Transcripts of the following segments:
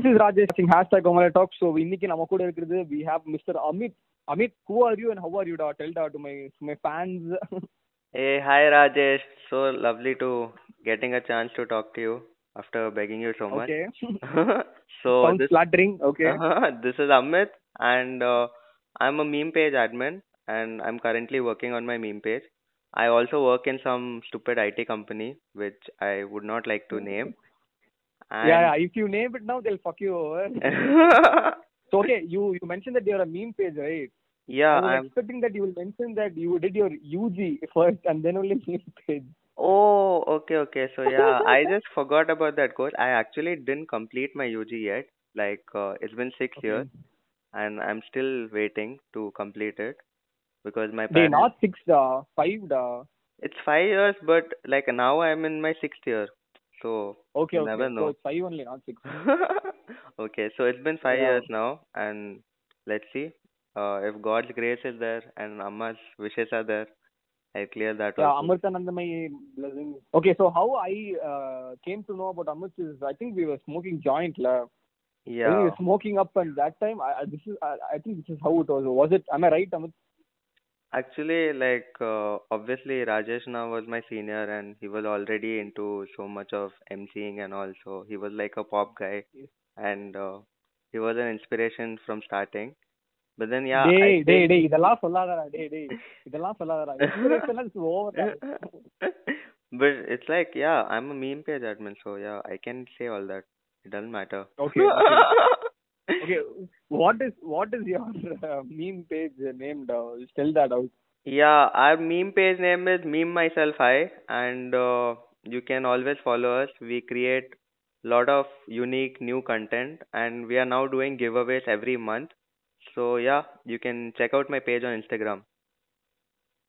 This is Rajesh Singh hashtag கோமலை talk so இன்னைக்கு நம்ம கூட இருக்கிறது we have mister Amit Amit who are you and how are you டா டெல் டா to my my fans Hey, hi Rajesh. So lovely to getting a chance to talk to you after begging you so much. Okay so sounds this ஃபிளாட்டரிங் okay this is Amit and uh, I'm a meme page admin and I'm currently working on my meme page. I also work in some stupid IT company which I would not like to name. And Yeah, yeah, if you name it now, they'll fuck you over. So, okay, you you mentioned that you're a meme page, right? yeah, I was I'm expecting that you will mention that you did your UG first and then only meme page. Oh, okay, okay. So yeah, I just forgot about that course. I actually didn't complete my UG yet. Like uh, it's been six Okay. years, and I'm still waiting to complete it because my They parents. not six, uh, five, uh, It's five years, but like now I'm in my sixth year, so okay, you okay. never So know. it's five only, not six. Okay, so it's been five Yeah. years now, and let's see. Uh, if God's grace is there and Amma's wishes are there, I'll clear that Yeah, also. Amritanandamayi blessing. Okay, so how I uh, came to know about Amit is I think we were smoking joint. La. I think we Yeah. were smoking up, and that time I, I this is I, I think this is how it was. Was it? Am I right, Amit? Actually, like uh, obviously Rajesh now was my senior and he was already into so much of emceeing and all, so he was like a pop guy and uh, he was an inspiration from starting. But then yeah, டேய் I டேய் think டேய் இதெல்லாம் சொல்லாதடா டேய் டேய் இதெல்லாம் சொல்லாதடா inspiration is over but it's like yeah, I'm a meme page admin, so yeah, I can say all that. It doesn't matter. Okay, okay. okay what is what is your uh, meme page named uh, just tell that out Yeah, our meme page name is Meme Myself Hi, and uh, you can always follow us. We create lot of unique new content, and we are now doing giveaways every month. So yeah, you can check out my page on Instagram.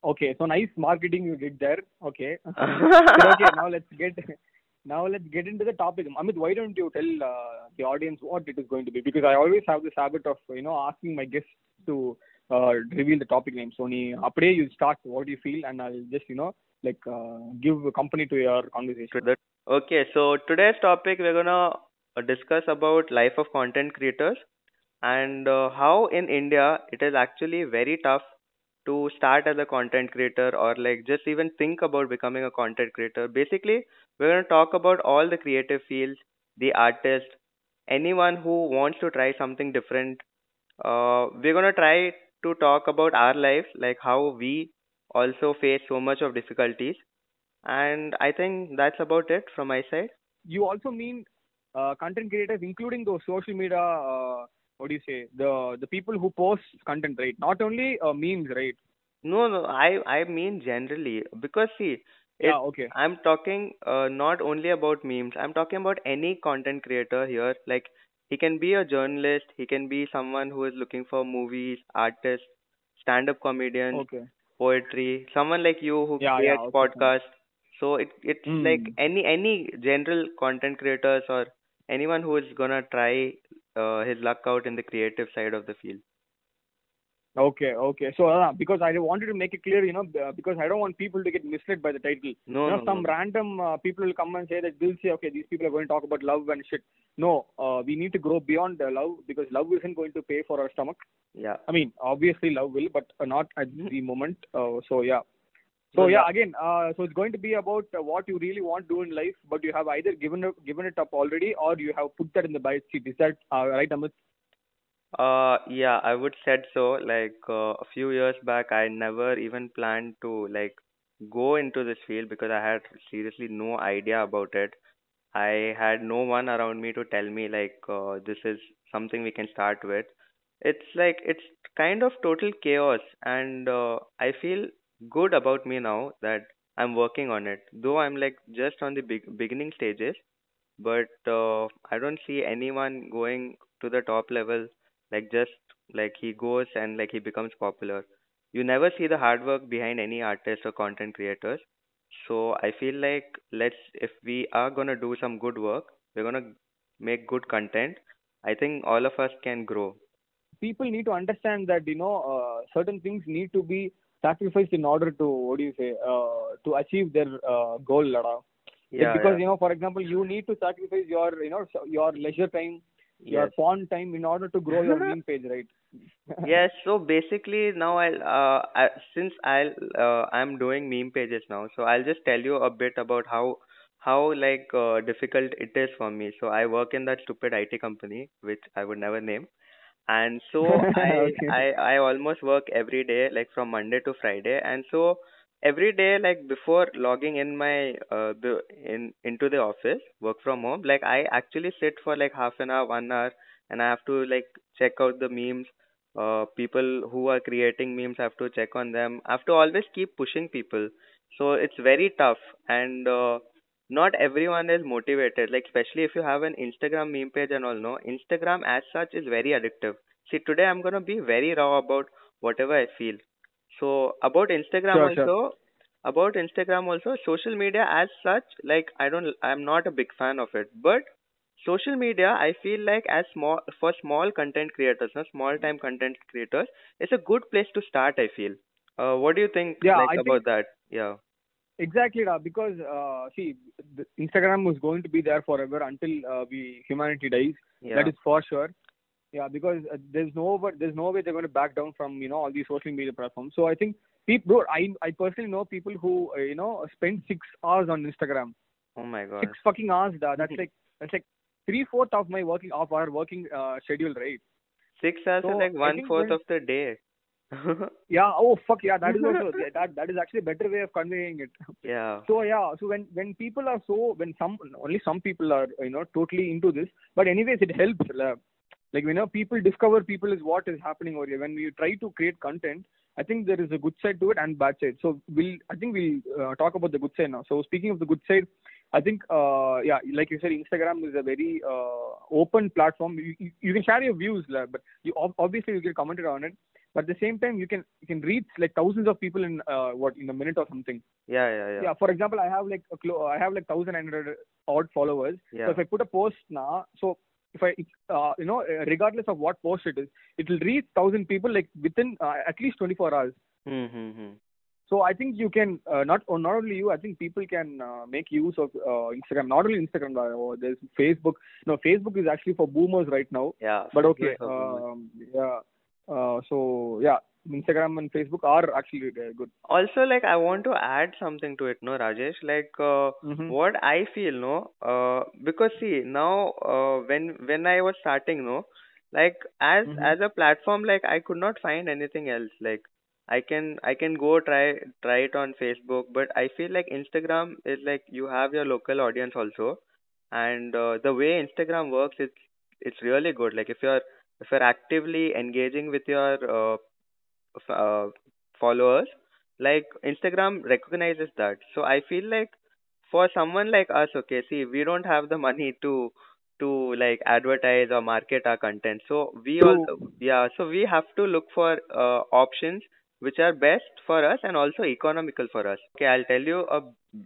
okay so nice marketing you did there okay okay now let's get now let's get into the topic. Amit, why don't you tell uh, the audience what it is going to be? Because I always have this habit of you know asking my guests to uh, reveal the topic name. So, Apre, you start what you feel, and I'll just you know like uh, give company to your conversation. Okay, so today's topic we're gonna discuss about life of content creators and uh, how in India it is actually very tough to start as a content creator or like just even think about becoming a content creator. Basically, we're gonna talk about all the creative fields, the artists, anyone who wants to try something different. Uh, we're gonna try to talk about our lives, like how we also face so much of difficulties and I think that's about it from my side. you also mean uh, content creators including those social media uh, what do you say the the people who post content right not only uh, memes right No, no, I I mean generally because see, yeah it, okay I'm talking uh, not only about memes. I'm talking about any content creator here. Like he can be a journalist, he can be someone who is looking for movies, artists, stand-up comedians, okay poetry, someone like you who Yeah, yeah, creates okay, fine. podcasts. So it it's Hmm. like any any general content creators or anyone who is gonna try uh, his luck out in the creative side of the field. Okay okay so uh, because i wanted to make it clear you know uh, because i don't want people to get misled by the title No, you know no, some no. random uh, people will come and say that they'll say okay these people are going to talk about love and shit no uh, we need to grow beyond uh, love because love isn't going to pay for our stomach Yeah. I mean, obviously love will, but uh, not at the moment. Uh, so yeah. So So, yeah, yeah. again, uh, so it's going to be about uh, what you really want to do in life, but you have either given up, given it up already, or you have put that in the bias sheet. Is that uh, right, Amit? Uh, yeah, I would said so. Like uh, a few years back, I never even planned to like go into this field because I had seriously no idea about it. I had no one around me to tell me like uh, this is something we can start with. It's like it's kind of total chaos, and uh, I feel good about me now that I'm working on it. Though I'm like just on the big beginning stages, but uh, I don't see anyone going to the top level like just like he goes and like he becomes popular. You never see the hard work behind any artist or content creators. So I feel like let's if we are gonna do some good work, we're gonna make good content. I think all of us can grow. People need to understand that you know uh, certain things need to be sacrificed in order to what do you say uh, to achieve their uh, goal, Lada. Like, Yeah, because yeah. you know, for example, you need to sacrifice your you know your leisure time your Yes. pawn time in order to grow your meme page, right? Yes, so basically now I'll uh I, since I'll uh, I'm doing meme pages now, so I'll just tell you a bit about how how like uh, difficult it is for me. So I work in that stupid IT company, which I would never name, and so I Okay. I I almost work every day, like from Monday to Friday, and so every day, like before logging in my uh the in into the office, work from home, like I actually sit for like half an hour, one hour, and I have to like check out the memes uh, people who are creating memes have to check on them. I have to always keep pushing people. So it's very tough and uh, not everyone is motivated. Like especially if you have an Instagram meme page and all, no, Instagram as such is very addictive. See, today I'm gonna be very raw about whatever I feel. So about Instagram Sure, sure. also, about Instagram also, social media as such, like I don't, I'm not a big fan of it, but social media i feel like as small for small content creators no small time content creators it's a good place to start i feel uh, what do you think Yeah, like I think about that yeah Exactly, Ra, because uh, see, Instagram is going to be there forever until uh, we humanity dies. yeah That is for sure. Yeah, because uh, there's no but there's no way they're going to back down from you know all these social media platforms. So I think people, bro, I I personally know people who uh, you know spend six hours on Instagram, oh my god six fucking hours. Da. That's like that's like three fourth of my working of our working uh, schedule, right? six hours is So like one fourth when- of the day Yeah. Oh fuck yeah, that is also that that is actually a better way of conveying it. yeah So yeah, so when when people are so when some only some people are you know totally into this, but anyways it helps. Like you know people discover people is what is happening over here. When we try to create content, I think there is a good side to it and bad side. So we'll I think we'll uh, talk about the good side now. So speaking of the good side, I think uh, yeah, like you said, Instagram is a very uh, open platform. You, you, you can share your views, but you obviously you can comment on it. But at the same time, you can you can reach like thousands of people in uh, what in a minute or something yeah yeah yeah yeah for example i have like a clo- i have like 1900 odd followers Yeah. so if i put a post now so if i uh, you know uh, regardless of what post it is it will reach 1000 people like within uh, at least 24 hours. Hmm hmm hmm so i think you can uh, not or not only you i think people can uh, make use of uh, instagram not only instagram or there's facebook. No facebook is actually for boomers right now. Yeah but okay is a boomer. um, yeah uh, so yeah instagram and facebook are actually uh, good. Also like i want to add something to it no rajesh? Like uh, Mhm. what i feel no uh, because see now uh, when when i was starting no like as Mhm. as a platform like i could not find anything else. Like i can i can go try try it on facebook but i feel like instagram is like you have your local audience also. And uh, the way instagram works it's it's really good. Like if you're if you're actively engaging with your uh, uh, followers like instagram recognizes that. So i feel like for someone like us okay see we don't have the money to to like advertise or market our content. So we also yeah so we have to look for uh, options which are best for us and also economical for us. Okay i'll tell you a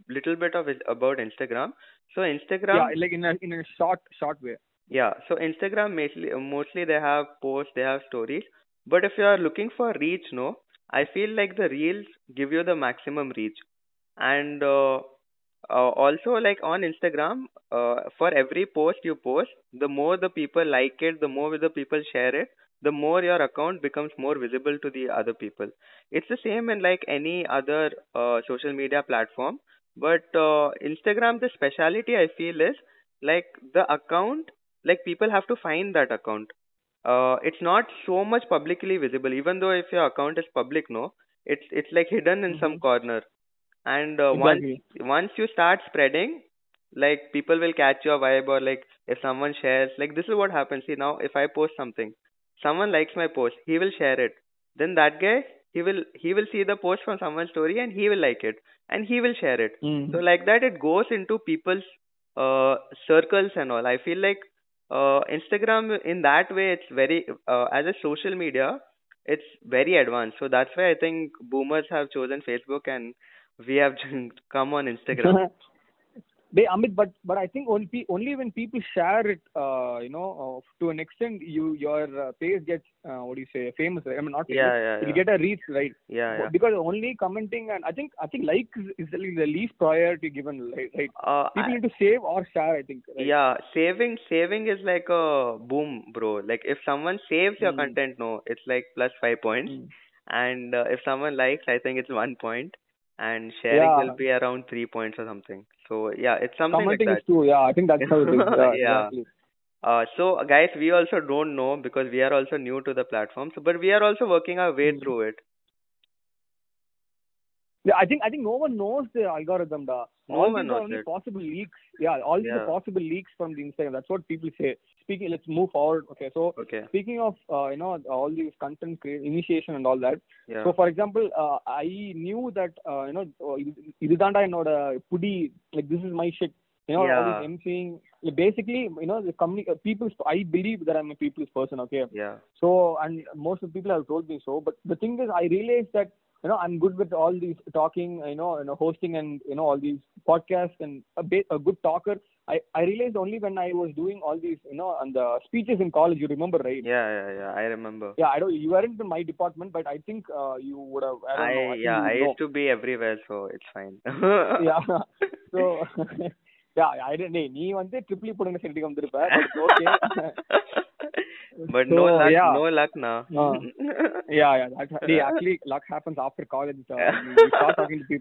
little bit of about instagram. So instagram yeah like in a in a short short way. Yeah, so Instagram mostly mostly they have posts, they have stories. But if you are looking for reach, no, I feel like the reels give you the maximum reach. And uh, uh, also like on Instagram, uh, for every post you post, the more the people like it, the more the people share it, the more your account becomes more visible to the other people. It's the same in like any other uh, social media platform. But uh, Instagram, the speciality I feel is like the account like people have to find that account uh it's not so much publicly visible even though if your account is public no it's it's like hidden in some Mhm. corner and uh, once Exactly. once you start spreading like people will catch your vibe or like if someone shares like this is what happens see now if i post something someone likes my post he will share it then that guy he will he will see the post from someone's story and he will like it and he will share it Mhm. so like that it goes into people's uh circles and all i feel like uh instagram in that way it's very uh, as a social media it's very advanced. So that's why i think boomers have chosen facebook and we have come on instagram they Amit, but but I think only only when people share it, uh, you know, uh, to an extent, you your uh, page gets uh, what do you say, famous. Right? I mean, not famous. Yeah, yeah, You get a reach, right? Yeah, yeah. Because only commenting and I think I think like is, the, least priority given, right? Uh, People I- need to save or share. I think. Right? Yeah, saving saving is like a boom, bro. Like if someone saves your Mm. content, no, it's like plus five points, Mm. and uh, if someone likes, I think it's one point, and sharing Yeah. will be around three points or something. So yeah, it's something Commenting like is that. too. Yeah, I think that's how it is. Yeah, Yeah. exactly. Uh, so guys, we also don't know because we are also new to the platform. So, but we are also working our way Mm. through it. Yeah, I think I think no one knows the algorithm. Da. No all one these knows are only it. possible leaks. Yeah, all these Yeah. are possible leaks from the Instagram. That's what people say Speaking, let's move forward. Okay, so Okay. speaking of uh, you know all these content crea- initiation and all that. Yeah. So for example, uh, I knew that uh, you know இது- இதுதான்டா என்னோட புடி like this is my shit. You know, all Yeah. this emceeing. Like, basically, you know, the communi- uh, people's. I believe that I'm a people's person. Okay. Yeah. So, and most of the people have told me so. But the thing is, I realized that you know I'm good with all these talking, you know, you know, hosting and you know all these podcasts and a bit a good talker. I I realized only when I was doing all these, you know, and the speeches in college. You remember, right? Yeah, yeah, yeah. I remember. Yeah, I don't. You weren't in my department, but I think uh, you would have. I don't know. I yeah, I know. used to be everywhere, so it's fine. yeah. So. நீ வந்து triple போடுங்க சைடுக்கு வந்திருப்ப okay but no luck no luck நா yeah yeah that actually luck happens after college you start talking to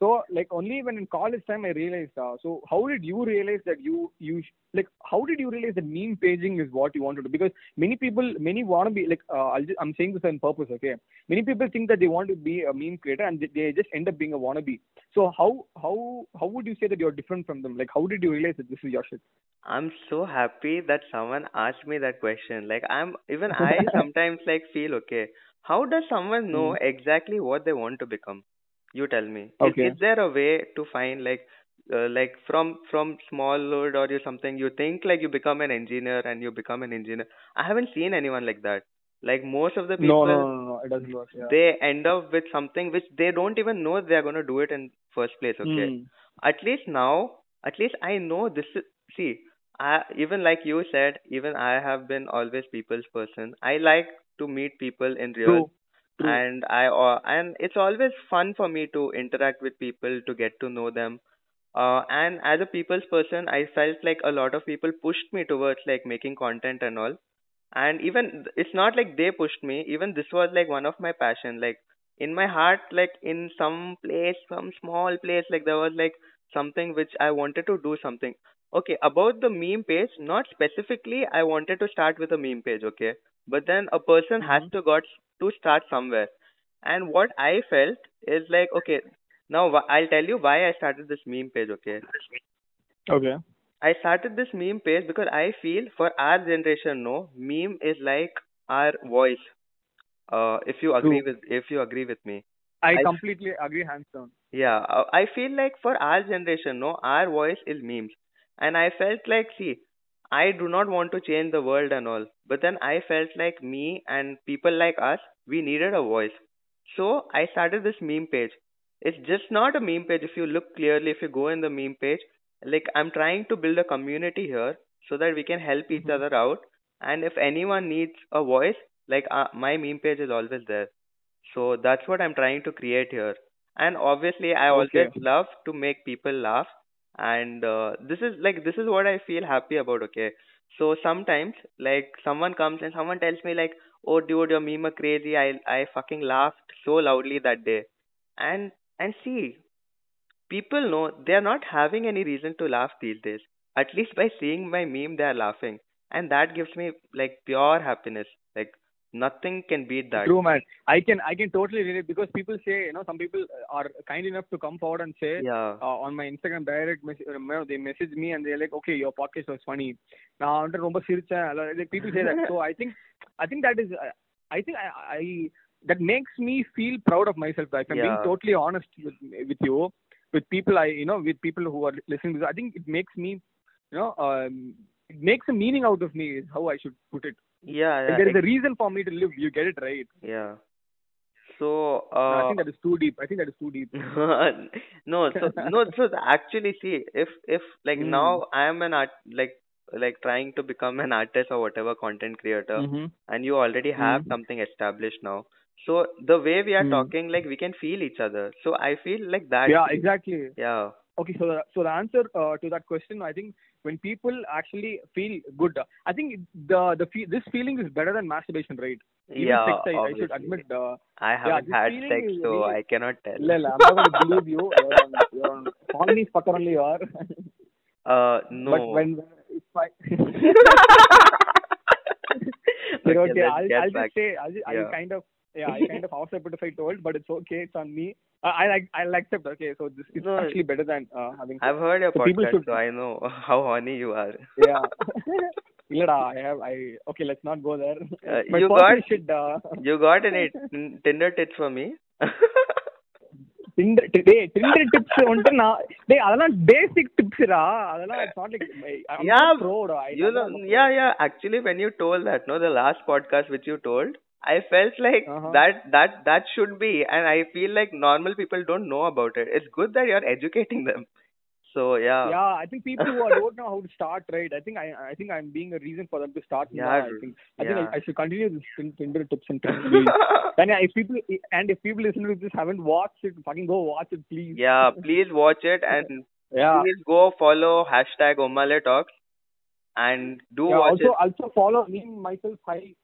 So what shouldn't, I'm we trying to say shouldn't. is, So, like, only when in college time I realized. Uh, so, how did you realize that you you like? How did you realize that meme paging is what you want to do? Because many people, many want to be like. Uh, I'll just, I'm saying this on purpose. Okay. Many people think that they want to be a meme creator and they, they just end up being a wannabe. So, how how how would you say that you're different from them? Like, how did you realize that this is your shit? I'm so happy that someone asked me that question. Like I'm even I sometimes like feel okay. How does someone know Hmm. exactly what they want to become? You tell me. Okay. Is, is there a way to find like uh, like from from smallhood or you something you think like you become an engineer and you become an engineer? I haven't seen anyone like that. Like most of the people no, no, no, no. it doesn't work. Yeah. they end up with something which they don't even know they are going to do it in first place okay Hmm. at least now at least i know this is see i even like you said even i have been always people's person i like to meet people in real True. True. and i uh, and it's always fun for me to interact with people to get to know them. Uh, and as a people's person i felt like a lot of people pushed me towards like making content and all. And even it's not like they pushed me. Even this was like one of my passion. Like in my heart like in some place some small place like there was like something which i wanted to do something. Okay about the meme page not specifically i wanted to start with a meme page okay? But then a person has Mhm. to got to start somewhere and what i felt is like okay now i'll tell you why i started this meme page okay Okay. I started this meme page because I feel for our generation, no, meme is like our voice. Uh, if you agree True. with if you agree with me, I I- completely agree, hands down. yeah, uh, I feel like for our generation, no, our voice is memes, and I felt like, see, I do not want to change the world and all, but then I felt like me and people like us, we needed a voice, so I started this meme page. It's just not a meme page. If you look clearly, if you go in the meme page, like I'm trying to build a community here so that we can help each Mhm. other out. And if anyone needs a voice, like uh, my meme page is always there. So that's what I'm trying to create here. And obviously, I always Okay. love to make people laugh. And uh, this is like this is what I feel happy about. Okay, so sometimes like someone comes and someone tells me like, "Oh, dude, your meme are crazy." I I fucking laughed so loudly that day. And and see, people know they are not having any reason to laugh these days. At least by seeing my meme, they are laughing, and that gives me like pure happiness nothing can beat that. True man. I can i can totally relate because people say you know some people are kind enough to come forward and say yeah. Uh, on my instagram direct message they message me and they're like okay your podcast was funny. Now like people say that. So i think i think that is i think i, I that makes me feel proud of myself Like i'm yeah. being totally honest with, with you with people i you know with people who are listening to this, i think it makes me you know um, it makes a meaning out of me is how i should put it. Yeah, Like, yeah, there is a reason for me to live you get it right yeah. So I uh, think that is too deep. I think that is too deep. no, so no, so actually, see, if if like Mm. now I am an art, like like trying to become an artist or whatever content creator, Mm-hmm. and you already have Mhm. something established now. So the way we are Mm. talking, like we can feel each other. So I feel like that. Yeah, exactly. Yeah. Okay, so the, so the answer uh, to that question, I think when people actually feel good. I think the the fe- this feeling is better than masturbation, right? Even yeah, sex, I, I, should admit. Uh, I haven't yeah, had sex, is, so really... I cannot tell. Lel, I'm not going to believe you. You're on, you're fucker only you are. Uh, no. But when, when if I... okay, okay, I'll, I'll just say, I'll, yeah. I'll kind of, yeah, I kind of half if I told, but it's okay, it's on me. Uh, I like I'll accept. Okay, so this is No, actually better than uh, having. I've heard your So people podcast, should- so I know how horny you are. yeah. Illada, I have I okay. Let's not go there. Uh, My you personal got- shit. Uh, You got any t- Tinder tips for me? Tinder டேய் Tinder tips வந்துட்டு நான் டேய் அதெல்லாம் பேசிக் tips டா அதெல்லாம் it's not like I'm Yeah, not pro டா I- you I'm know, not pro. yeah, yeah. Actually, when you told that, no, the last podcast which you told, I felt like Uh-huh. that that that should be, and I feel like normal people don't know about it. It's good that you're educating them. So yeah, Yeah, I think people who don't know how to start, right? I think I I think I'm being a reason for them to start Yeah, now. I think I think I, I should continue this Tin- Tinder tips and tricks. and if people and if people listening to this haven't watched it, fucking go watch it, please. yeah. Please watch it and Yeah. please go follow hashtag Omale Talks and do Yeah, watch also it. also follow me myself. I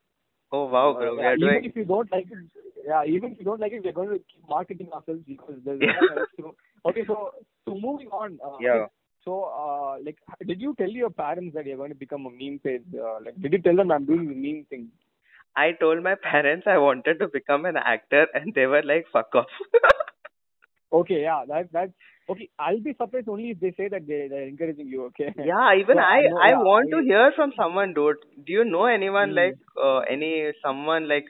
Oh wow, bro, we yeah, are even doing. if you don't like it, yeah, even if you don't like it, we're going to keep marketing ourselves because there's lot okay. So so moving on. Uh, Yeah. So uh, like, did you tell your parents that you're going to become a meme page? Uh, like, did you tell them I'm doing the meme thing? I told my parents I wanted to become an actor, and they were like, "Fuck off." Okay, yeah, that that okay. I'll be surprised only if they say that they they're encouraging you. Okay. Yeah, even So, I, know- I yeah, want to hear from someone, dude. Do you know anyone Hmm. like, uh, any someone like,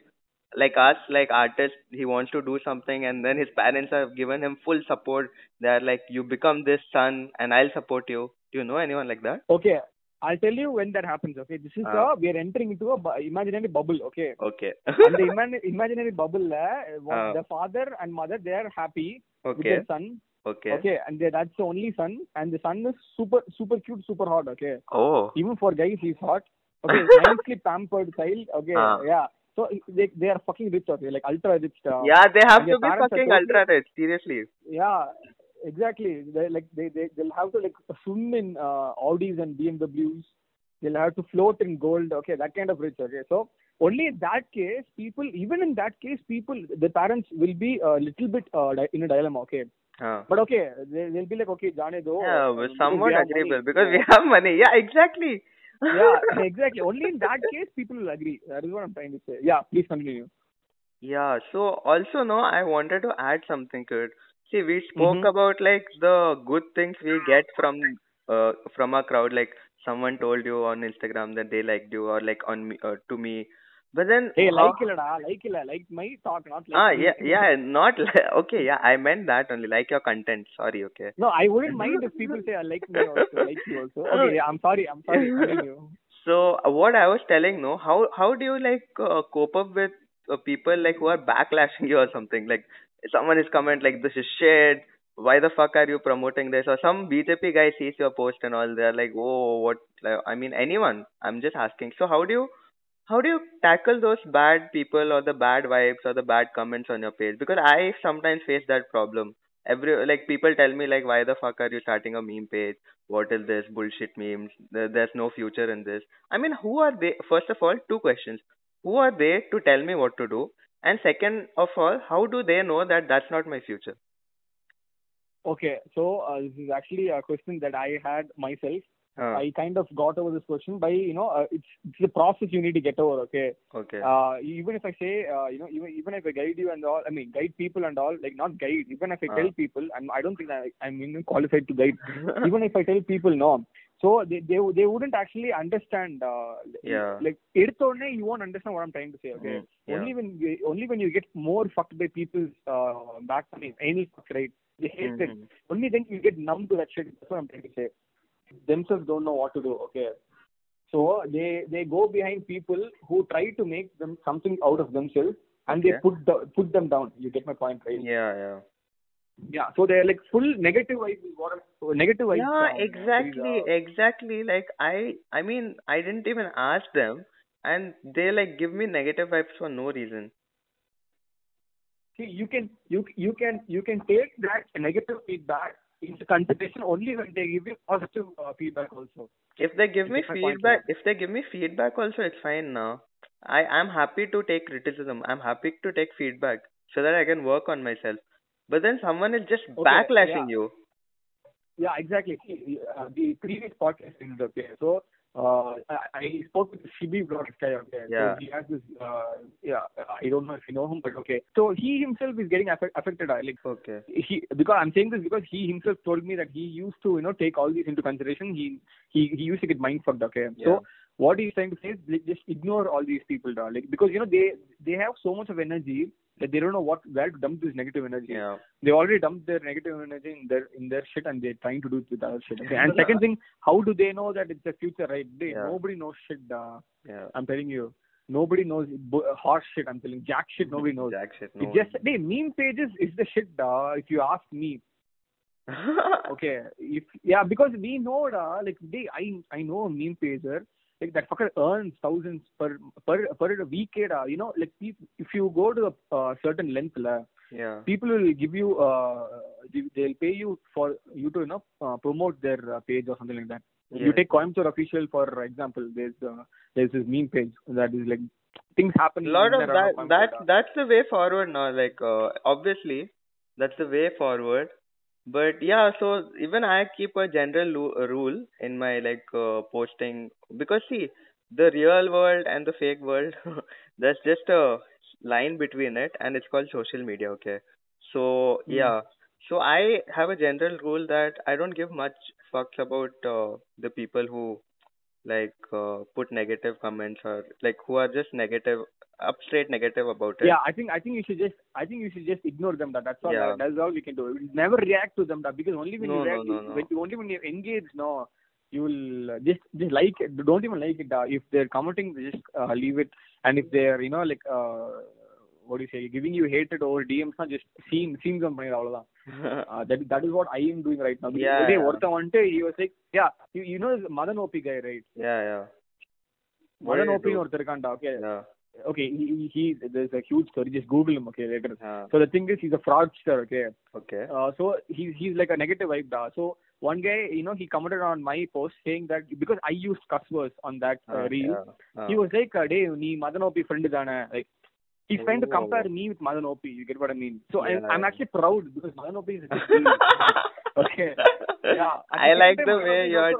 like us, like artist? He wants to do something, and then his parents have given him full support. They're like, you become this son, and I'll support you. Do you know anyone like that? Okay. I'll tell you when that happens. Okay. This is Ah. a we are entering into a bu- imaginary bubble. Okay. Okay. and the iman- imaginary bubble, uh, Ah. the father and mother they are happy with okay. their son. Okay. Okay, and that's the only son, and the son is super super cute, super hot. Okay. Oh. Even for guys, he's hot. Okay, nicely pampered child. Okay, Ah. yeah. So they they are fucking rich. Okay, like ultra rich. Uh, Yeah, they have to be fucking totally- ultra rich. Seriously. Yeah, exactly. They like they they they'll have to like swim in uh, Audis and BMWs. They'll have to float in gold. Okay, that kind of rich. Okay, so only in that case, people even in that case, people the parents will be a little bit uh, in a dilemma. Okay, But okay, they they'll be like, okay, jane do. Yeah, uh, because somewhat agreeable because we have money. Yeah, exactly. yeah, exactly. Only in that case, people will agree. That is what I'm trying to say. Yeah, please continue. Yeah, so also no, I wanted to add something to it. See, we spoke Mhm. about like the good things we get from uh from a crowd, like someone told you on Instagram that they liked you or like on me uh, to me. But then Hey, how- like illa, like illa, like my talk, not like. ah yeah yeah not like okay yeah I meant that only like your content. Sorry, okay. No, I wouldn't mind if people say I like me also, like you also. Okay, yeah, I'm sorry, I'm sorry. So uh, what I was telling, no, how how do you like uh, cope up with uh, people like who are backlashing you or something? Like someone is comment like this is shit. Why the fuck are you promoting this? Or some BJP guy sees your post and all. They're like, oh, what? Like, I mean, anyone. I'm just asking. So how do you how do you tackle those bad people or the bad vibes or the bad comments on your page? Because I sometimes face that problem. Every like people tell me like, why the fuck are you starting a meme page? What is this bullshit memes? There, there's no future in this. I mean, who are they? First of all, two questions. Who are they to tell me what to do? And second of all, how do they know that that's not my future? Okay, so uh, this is actually a question that I had myself. Huh. I kind of got over this question by you know uh, it's it's the process you need to get over. Okay, Okay. uh, even if I say uh, you know even even if I guide you and all, I mean guide people and all, like not guide. Even if I Ah. tell people, and I don't think I, I'm even qualified to guide. even if I tell people no, so they they they wouldn't actually understand. Uh, Yeah. Like எடுத்தோடனே you won't understand what I'm trying to say. Okay. Mm, yeah. Only when you, only when you get more fucked by people's uh, back. I mean, anal fuck, right? They hate it. Mhm. Only then you get numb to that shit. That's what I'm trying to say. Themselves don't know what to do. Okay. So they they go behind people who try to make them something out of themselves and they put the, put them down. You get my point, right? Yeah, yeah. Yeah. So they're like full negative vibes. is What I'm- negative vibes. Yeah, exactly, exactly. Like I, I mean, I didn't even ask them, and they like give me negative vibes for no reason. See, you can you you can you can take that negative feedback into consideration only when they give you positive uh, feedback also. If they give me get my point, feedback, if they give me feedback also, it's fine now. I I'm happy to take criticism. I'm happy to take feedback so that I can work on myself. But then someone is just Okay, backlashing yeah. you. Yeah, exactly. See, uh, the previous podcast is okay. So uh, I, I spoke with Shibi guy. Okay. Yeah. So he has this. Uh, yeah, I don't know if you know him, but okay. So he himself is getting affect, affected. Like Okay. he because I'm saying this because he himself told me that he used to you know take all these into consideration. He he he used to get mind fucked. Okay. Yeah. So what he's trying to say is like, just ignore all these people, like because you know they they have so much of energy that they don't know what where to dump this negative energy. Yeah. They already dumped their negative energy in their in their shit and they're trying to do it with other shit. Okay. And second thing, how do they know that it's the future, right? They, Yeah. Nobody knows shit. Uh, Yeah. I'm telling you, nobody knows horse shit. I'm telling jack shit. Nobody knows. Jack shit. No. It's just they meme pages is the shit. Uh, if you ask me, okay. If yeah, because we know da, like they I I know a meme pager like that fucker earns thousands per per per week. Da, you know, like if you go to a uh, certain length, la, yeah. people will give you uh they- they'll pay you for you to you know uh, promote their uh, page or something like that you take coimbatore official for example there's uh, there's this meme page that is like things happen A lot of that that that's the way forward now like uh, obviously that's the way forward but yeah so even i keep a general lu- uh, rule in my like uh, posting. Because see the real world and the fake world there's just a line between it and it's called social media okay? So Hmm. yeah. So i have a general rule that i don't give much fucks about uh, the people who like uh, put negative comments or like who are just negative up straight negative about it yeah i think i think you should just i think you should just ignore them that that's all Yeah. that's all we can do never react to them that because only when No, you react no, no. when only when you engage no you will uh, just just like it don't even like it uh, if they're commenting just uh, leave it and if they're you know like uh, what do you say giving you hatred over DMs na just seen seen them பண்ணிடு அவ்வளவுதான் uh, that that is what I am doing right now Yeah, yeah. ஒருத்தன் வந்துட்டு he was like yeah you, you know Madan OP guy right yeah yeah he OP do? ஒருத்தர் இருக்கான்டா okay yeah okay he, he, he there's a huge story just google him okay later yeah so the thing is he's a fraudster okay okay uh, so he's he's like a negative vibe da. so one guy you know he commented on my post saying that because I used cuss words on that uh, uh, reel yeah uh, he was like uh, டே நீ Madan OP friend தானே like He's trying to oh, compare me with Madan OP. You get what I mean? So yeah, I'm, I'm actually proud because Madan OP is. okay. Yeah. I like the way you're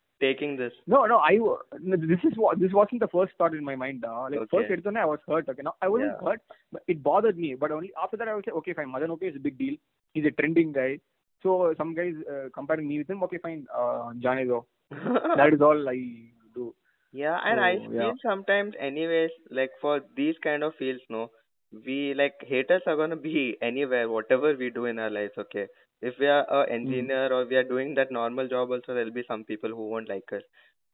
taking this. No, no. I this is what this wasn't the first thought in my mind. Uh, like okay. first editone, I was hurt. Okay, now I wasn't yeah. hurt, but it bothered me. But only after that I was like, okay, fine. Madan OP is a big deal. He's a trending guy. So some guys uh, comparing me with him. Okay, fine. Uh, Janezo. that is all I yeah, and I So, feel yeah. sometimes anyways, like for these kind of fields, no, we like haters are gonna be anywhere, whatever we do in our lives, okay. If we are a engineer or we are doing that normal job also there'll be some people who won't like us.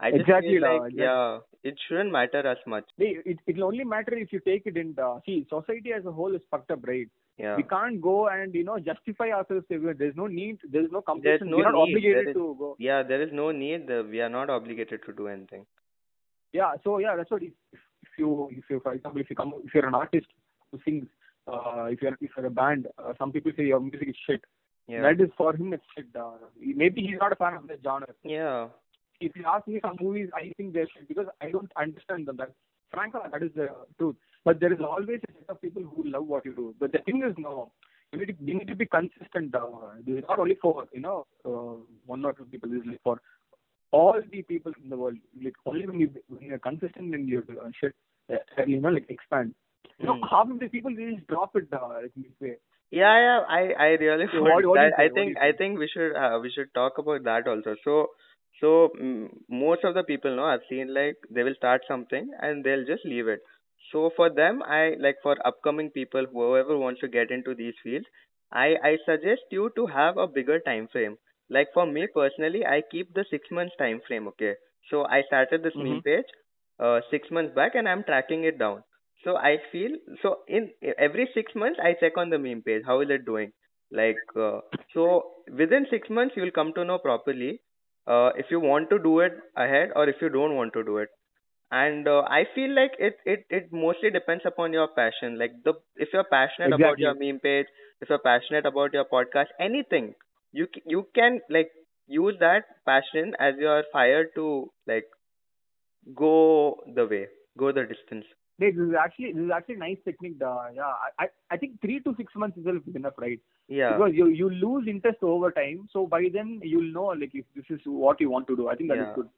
I just Exactly, feel da, like exactly. yeah, it shouldn't matter as much. They, it it'll only matter if you take it in. The, see, society as a whole is fucked up, right? Yeah. We can't go and you know justify ourselves. everyone. There's no need. There's no compulsion. no We're not need. obligated is- to go. Yeah, there is no need. uh, We are not obligated to do anything. Yeah. So yeah, that's what. If, if you, if you, for example, if you come, if you're an artist who sings, uh, if you're, if you're a band, uh, some people say your music is shit. Yeah. That is for him, it's shit. Uh, maybe he's not a fan of the genre. Yeah. If you ask me some movies, I think they're shit because I don't understand them. That, frankly, that is the truth. But there is always a set of people who love what you do. But the thing is, no, you need to, you need to be consistent. Uh, this is not only for you know uh, one or two people. This is for all the people in the world. Like only when you when you're consistent in your uh, shit, uh, you know, like expand. You know, half of the people they just drop it uh, like midway. Yeah, yeah, I I really So what- what that. I think I think we should uh, we should talk about that also. So so mm, most of the people know I've seen like they will start something and they'll just leave it. So for them, I like for upcoming people, whoever wants to get into these fields, I I suggest you to have a bigger time frame. Like for me personally, I keep the six months time frame. Okay, so I started this meme Mhm. page uh six months back and I'm tracking it down. So I feel so in every six months I check on the meme page. How is it doing? Like uh, so within six months you will come to know properly uh, if you want to do it ahead or if you don't want to do it. And uh, I feel like it, it it mostly depends upon your passion. Like the if you're passionate about your meme page, if you're passionate about your podcast, anything, you c- you can like use that passion as your fire to like go the way, go the distance. Hey, this is actually this is actually nice technique. Uh, yeah, I I think three to six months is enough, right? Yeah, Because you you lose interest over time. So by then you'll know like if this is what you want to do. I think that is yeah. good.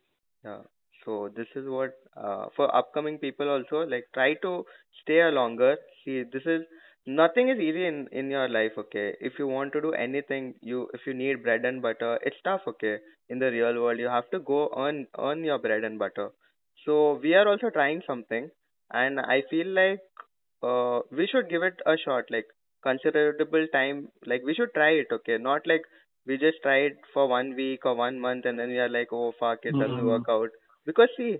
Yeah. So this is what uh, for upcoming people also like try to stay a longer. See, this is nothing is easy in in your life, okay? If you want to do anything, you if you need bread and butter, it's tough, okay? In the real world, you have to go earn earn your bread and butter. So we are also trying something, and I feel like uh we should give it a shot, like considerable time. Like we should try it, okay? Not like we just try it for one week or one month and then we are like, oh fuck, it doesn't Mm-hmm. work out. Because see,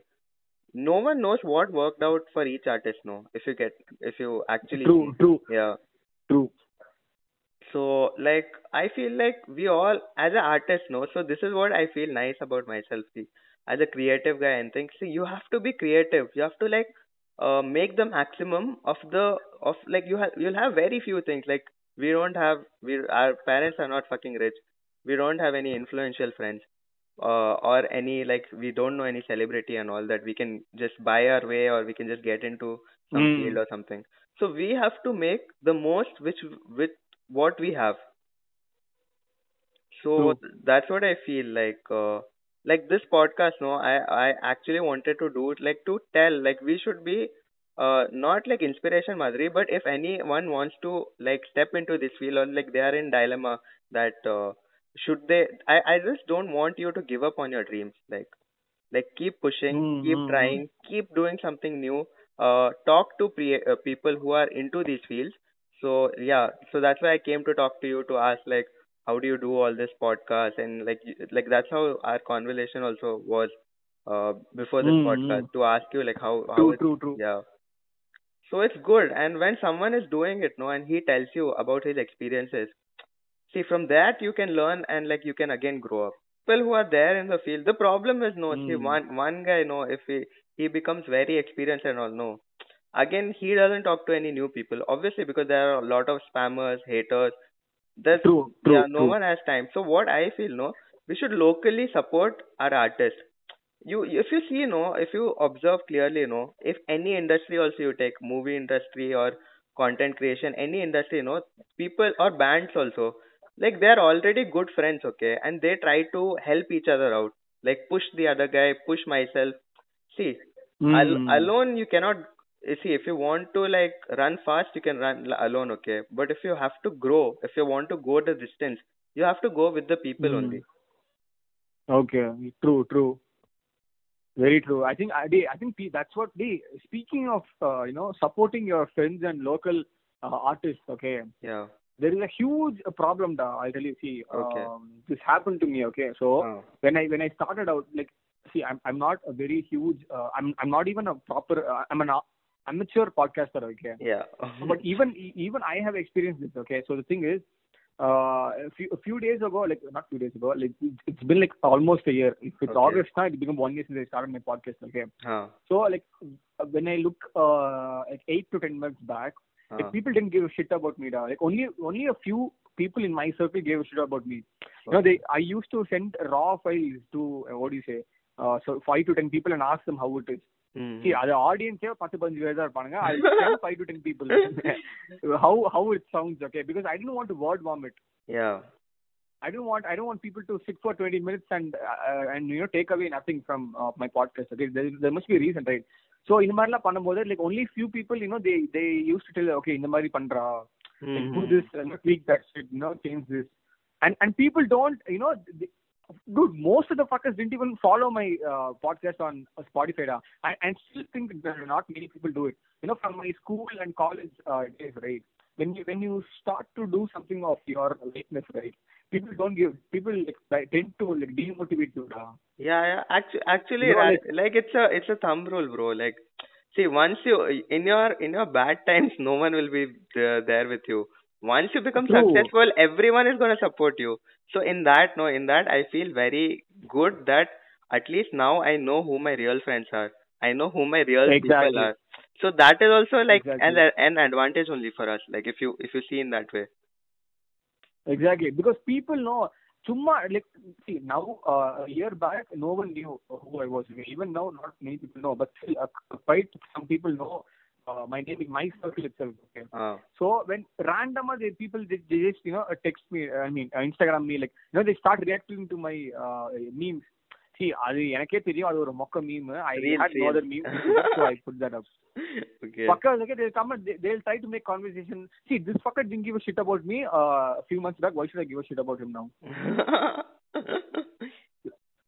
no one knows what worked out for each artist, no. If you get, if you actually True, true, yeah. true. So like I feel like we all as an artist no, so this is what I feel nice about myself. See, as a creative guy and things, see you have to be creative. You have to like uh make the maximum of the of like you have you'll have very few things. Like we don't have we our parents are not fucking rich. We don't have any influential friends uh, or any like we don't know any celebrity and all that we can just buy our way or we can just get into some field Mm. or something so we have to make the most which with what we have so True. that's what i feel like uh, like this podcast no i i actually wanted to do it like to tell like we should be uh not like inspiration madri but if anyone wants to like step into this field or like they are in dilemma that uh, should they i i just don't want you to give up on your dreams like like keep pushing keep Mm-hmm. trying keep doing something new uh talk to pre- uh, people who are into these fields so yeah so that's why i came to talk to you to ask like how do you do all this podcast and like like that's how our conversation also was uh before this Mm-hmm. podcast to ask you like how how True, true, true. yeah so it's good and when someone is doing it no and he tells you about his experiences See, from that you can learn and like you can again grow up. People who are there in the field, the problem is no. See, Mm. one one guy, no, if he he becomes very experienced and all, no. Again, he doesn't talk to any new people, obviously because there are a lot of spammers, haters. There's True, yeah, true, no true. one has time. So what I feel, no, we should locally support our artists you if you see no if you observe clearly no if any industry also you take movie industry or content creation any industry no people or bands also like they are already good friends okay and they try to help each other out like push the other guy push myself see al- Mm. alone you cannot see if you want to like run fast you can run alone okay but if you have to grow if you want to go the distance you have to go with the people Mm. only Okay, true, true. Very true. I think I, I think that's what the speaking of uh, you know supporting your friends and local uh, artists. Okay, yeah there is a huge problem. Da, I'll tell you. See, okay um, this happened to me. Okay, so oh when I when I started out, like, see, I'm I'm not a very huge. Uh, I'm I'm not even a proper. Uh, I'm an amateur podcaster. Okay, yeah but even even I have experienced this. Okay, so the thing is, uh, a few a few days ago, like not few days ago, like it's it's been like almost a year. If it's Okay. August now, it become one year since I started my podcast. Okay, Huh. so like when I look uh like eight to ten months back, Huh. like people didn't give a shit about me. Da. Like only only a few people in my circle gave a shit about me. You know, they I used to send raw files to uh, what do you say? Uh, so five to ten people and ask them how it is. Hmm. See, அது ஆடியன்ஸே பத்து பதினஞ்சு பேர் தான் இருப்பானுங்க ஐ send five to ten people how how it sounds okay because I didn't want to word vomit. Yeah. I don't want I don't want people to sit for 20 minutes and uh, and you know take away nothing from uh, my podcast. Okay, there, there must be a reason, right? So இந்த மாதிரிலாம் பண்ணும்போது like only few people you know they they used to tell okay இந்த மாதிரி பண்றா like do Hmm. this and tweak that shit you know change this and and people don't you know they, dude most of the fuckers didn't even follow my uh, podcast on uh, Spotify da. I, I still think that not many people do it you know from my school and college uh, days right when you when you start to do something of your likeness right People don't give people like, like, tend to like demotivate you da. Yeah, yeah. Actually, actually, right, like it's a it's a thumb rule, bro. Like See, once you in your in your bad times, no one will be there, there with you. Once you become True. successful, everyone is gonna support you. So in that, no, in that, I feel very good that at least now I know who my real friends are. I know who my real people Exactly. are. So that is also like Exactly. an an advantage only for us. Like if you if you see in that way. Exactly, because people know. Chumma, like, see, now, uh, a year back, no one knew who I was. Even now, not many people know, but still, uh, quite some people know uh, my name in my circle itself. Okay. Uh, So when random other people they, they just you know uh, text me, I mean uh, Instagram me like you know they start reacting to my uh, memes. See, அது எனக்கே தெரியும் அது ஒரு மொக்க meme I Real, had no real. other meme so I put that up. okay. Fuckers, okay, they'll come and they, they'll try to make conversation. See, this fucker didn't give a shit about me uh, a few months back. Why should I give a shit about him now?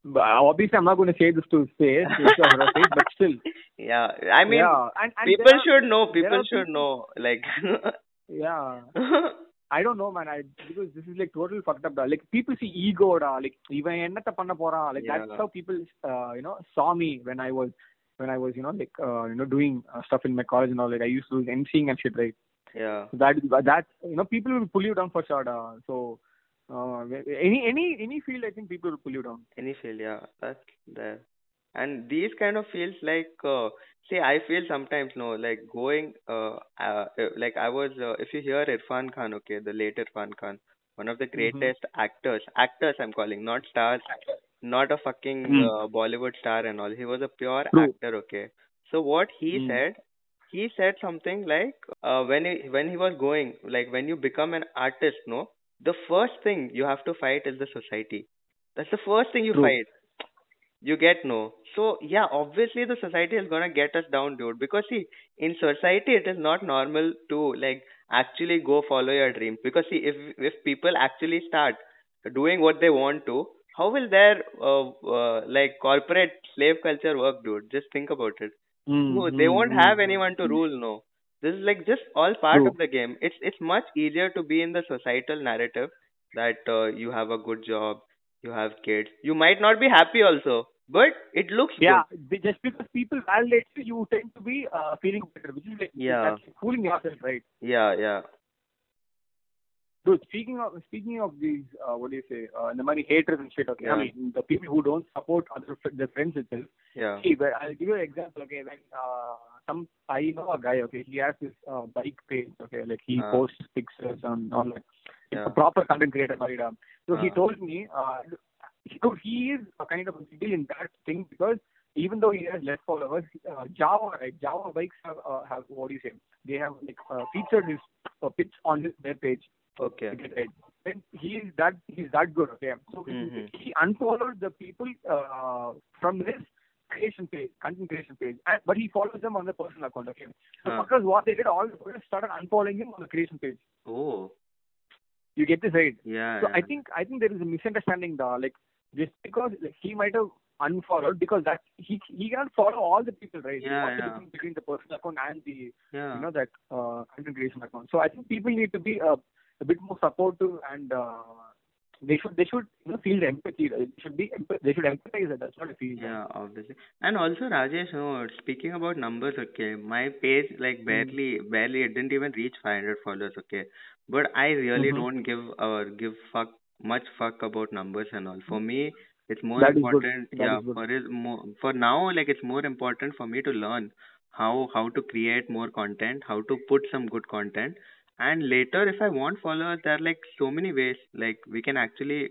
But uh, obviously, I'm not going to say this to his face, to his or her face, but still. yeah, I mean, yeah, and, and people there are- should know. there People are should people- know. Like, Yeah. I don't know, man. I because this is like total fucked up. Da. Like people see ego, da. Like இவன் என்னத்த பண்ண போறான். Like Yeah. that's how people, uh, you know, saw me when I was, when I was, you know, like, uh, you know, doing uh, stuff in my college and all. Like I used to do MCing and shit, right? yeah. So that that you know, people will pull you down for sure. Da. So uh, any any any field, I think people will pull you down. Any field, yeah, that's there. And these kind of fields, like, uh, see, I feel sometimes, no, like going, uh, uh, uh, like I was, uh, if you hear Irfan Khan, okay, the late Irfan Khan, one of the greatest actors, actors I'm calling, not stars, not a fucking Hmm. uh, Bollywood star and all. He was a pure True. actor, okay. So what he Hmm. said, he said something like, uh, when he when he was going, like when you become an artist, no, the first thing you have to fight is the society. That's the first thing you True. fight. You get no. So yeah, obviously the society is gonna get us down, dude. Because see, in society it is not normal to like actually go follow your dreams. Because see, if if people actually start doing what they want to, how will their uh, uh, like corporate slave culture work, dude? Just think about it. Mm, No, they mm, won't mm. have anyone to rule, no. This is like just all part True. of the game. It's it's much easier to be in the societal narrative that uh, you have a good job, you have kids. You might not be happy also, but it looks Yeah, they, just because people validate you, you tend to be uh, feeling better, which is like Yeah. fooling yourself, right? Yeah, yeah. Dude, speaking of speaking of these, uh, what do you say, uh, the money haters and shit. Okay, I mean the people who don't support other their friends itself. Yeah. See, but I'll give you an example. Okay, like uh, some I know a guy. Okay, he has this uh, bike page. Okay, like he Uh. posts pictures on on like Yeah. a proper content creator. Marida. So he Uh. told me, uh, so he is a kind of a big in that thing because even though he has less followers, uh, Jawa right, Jawa bikes have uh, have what do you say? They have like uh, featured his uh, pitch on his their page. Okay. Then he is that he's that good. Okay, so Mhm. he unfollowed the people uh, from his creation page, content creation page, and, but he follows them on the personal account. Okay, so Huh. fuckers what they did, all the fuckers started unfollowing him on the creation page. Oh. You get this right? Yeah. So yeah. I think I think there is a misunderstanding there. Like just because like, he might have unfollowed because that he he can't follow all the people, right? Yeah, yeah. between the personal account and the yeah. you know that uh, content creation account. So I think people need to be uh, a bit more supportive and uh, they should they should you know feel the empathy. They should be they should empathize. That's what I feel. Yeah, obviously. And also, Rajesh, no, speaking about numbers, okay, my page like barely, barely, it didn't even reach 500 followers, okay. But I really Mhm. don't give uh give fuck much fuck about numbers and all. For me, it's more That important. Yeah, for more for now, like it's more important for me to learn how how to create more content, how to put some good content. And later, if I want followers, there are like so many ways. Like we can actually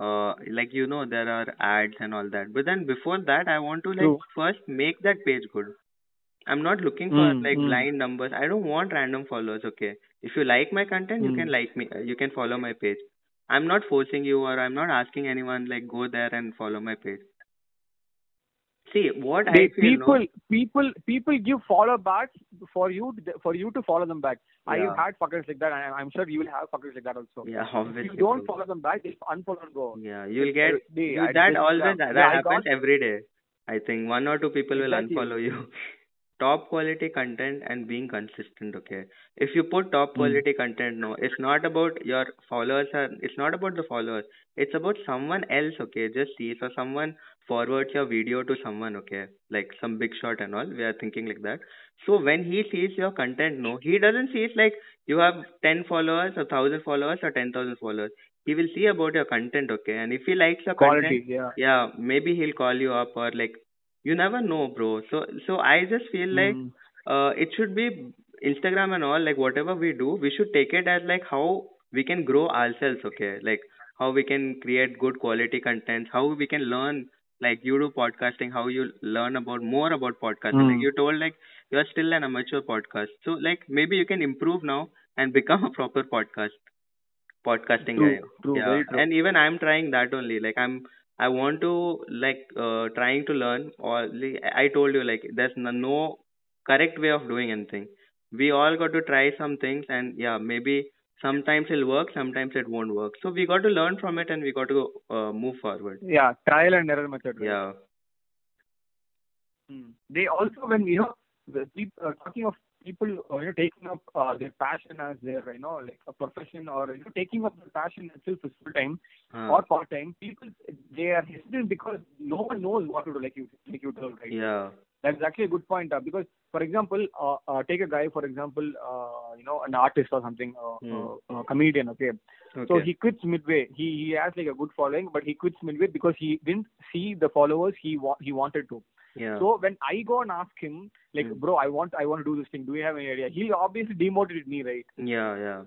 uh like you know there are ads and all that but then before that i want to like True. first make that page good i'm not looking for Mm, like mm. blind numbers i don't want random followers okay if you like my content you can Mm. like me uh, you can follow my page i'm not forcing you or i'm not asking anyone like go there and follow my page see what They, i feel no? people people people give follow back for you for you to follow them back. I have had fuckers like that. and I'm sure you will have fuckers like that also. yeah obviously. If you don't follow them back, just unfollow and go. yeah you'll get They, you, that always yeah, that, yeah, happens got- every day i think one or two people will Exactly. unfollow you top quality content and being consistent okay? If you put top hmm. quality content no it's not about your followers are it's not about the followers. It's about someone else okay? Just see so someone forwards your video to someone okay? Like some big shot and all we are thinking like that. So when he sees your content no he doesn't see it like you have 10 followers or 1000 followers or 10000 followers. He will see about your content okay? And if he likes your Quality, content yeah. yeah maybe he'll call you up or like you never know bro. So so i just feel like Mm. uh it should be instagram and all like whatever we do we should take it as like how we can grow ourselves okay? Like how we can create good quality content how we can learn like you do podcasting how you learn about more about podcasting. Like Mm. you told like you are still an amateur podcast. So like maybe you can improve now and become a proper podcast podcasting True, guy. true, yeah. very true. and even i'm trying that only. Like i'm i want to like uh, trying to learn or like, i told you like there's no, no correct way of doing anything we all got to try some things and yeah maybe sometimes it'll work sometimes it won't work so we got to learn from it and we got to uh, move forward Yeah, trial and error method. right? yeah Mm. They also, when you know, the uh, talking of people, uh, you know, taking up uh, their passion as their, you know, like a profession, or you know, taking up their passion itself as full time Huh. or part time. People they are hesitant because no one knows what to do. Like you, like you told, right? yeah That's actually a good point. Uh, because, for example, uh, uh, take a guy, for example, uh, you know, an artist or something, uh, Hmm. uh, uh, comedian. Okay. okay So he quits midway. He he has like a good following, but he quits midway because he didn't see the followers he wa- he wanted to. Yeah So when I go and ask him, like, Hmm. bro, I want I want to do this thing. Do you have any idea? He'll obviously demotivate me, right? yeah yeah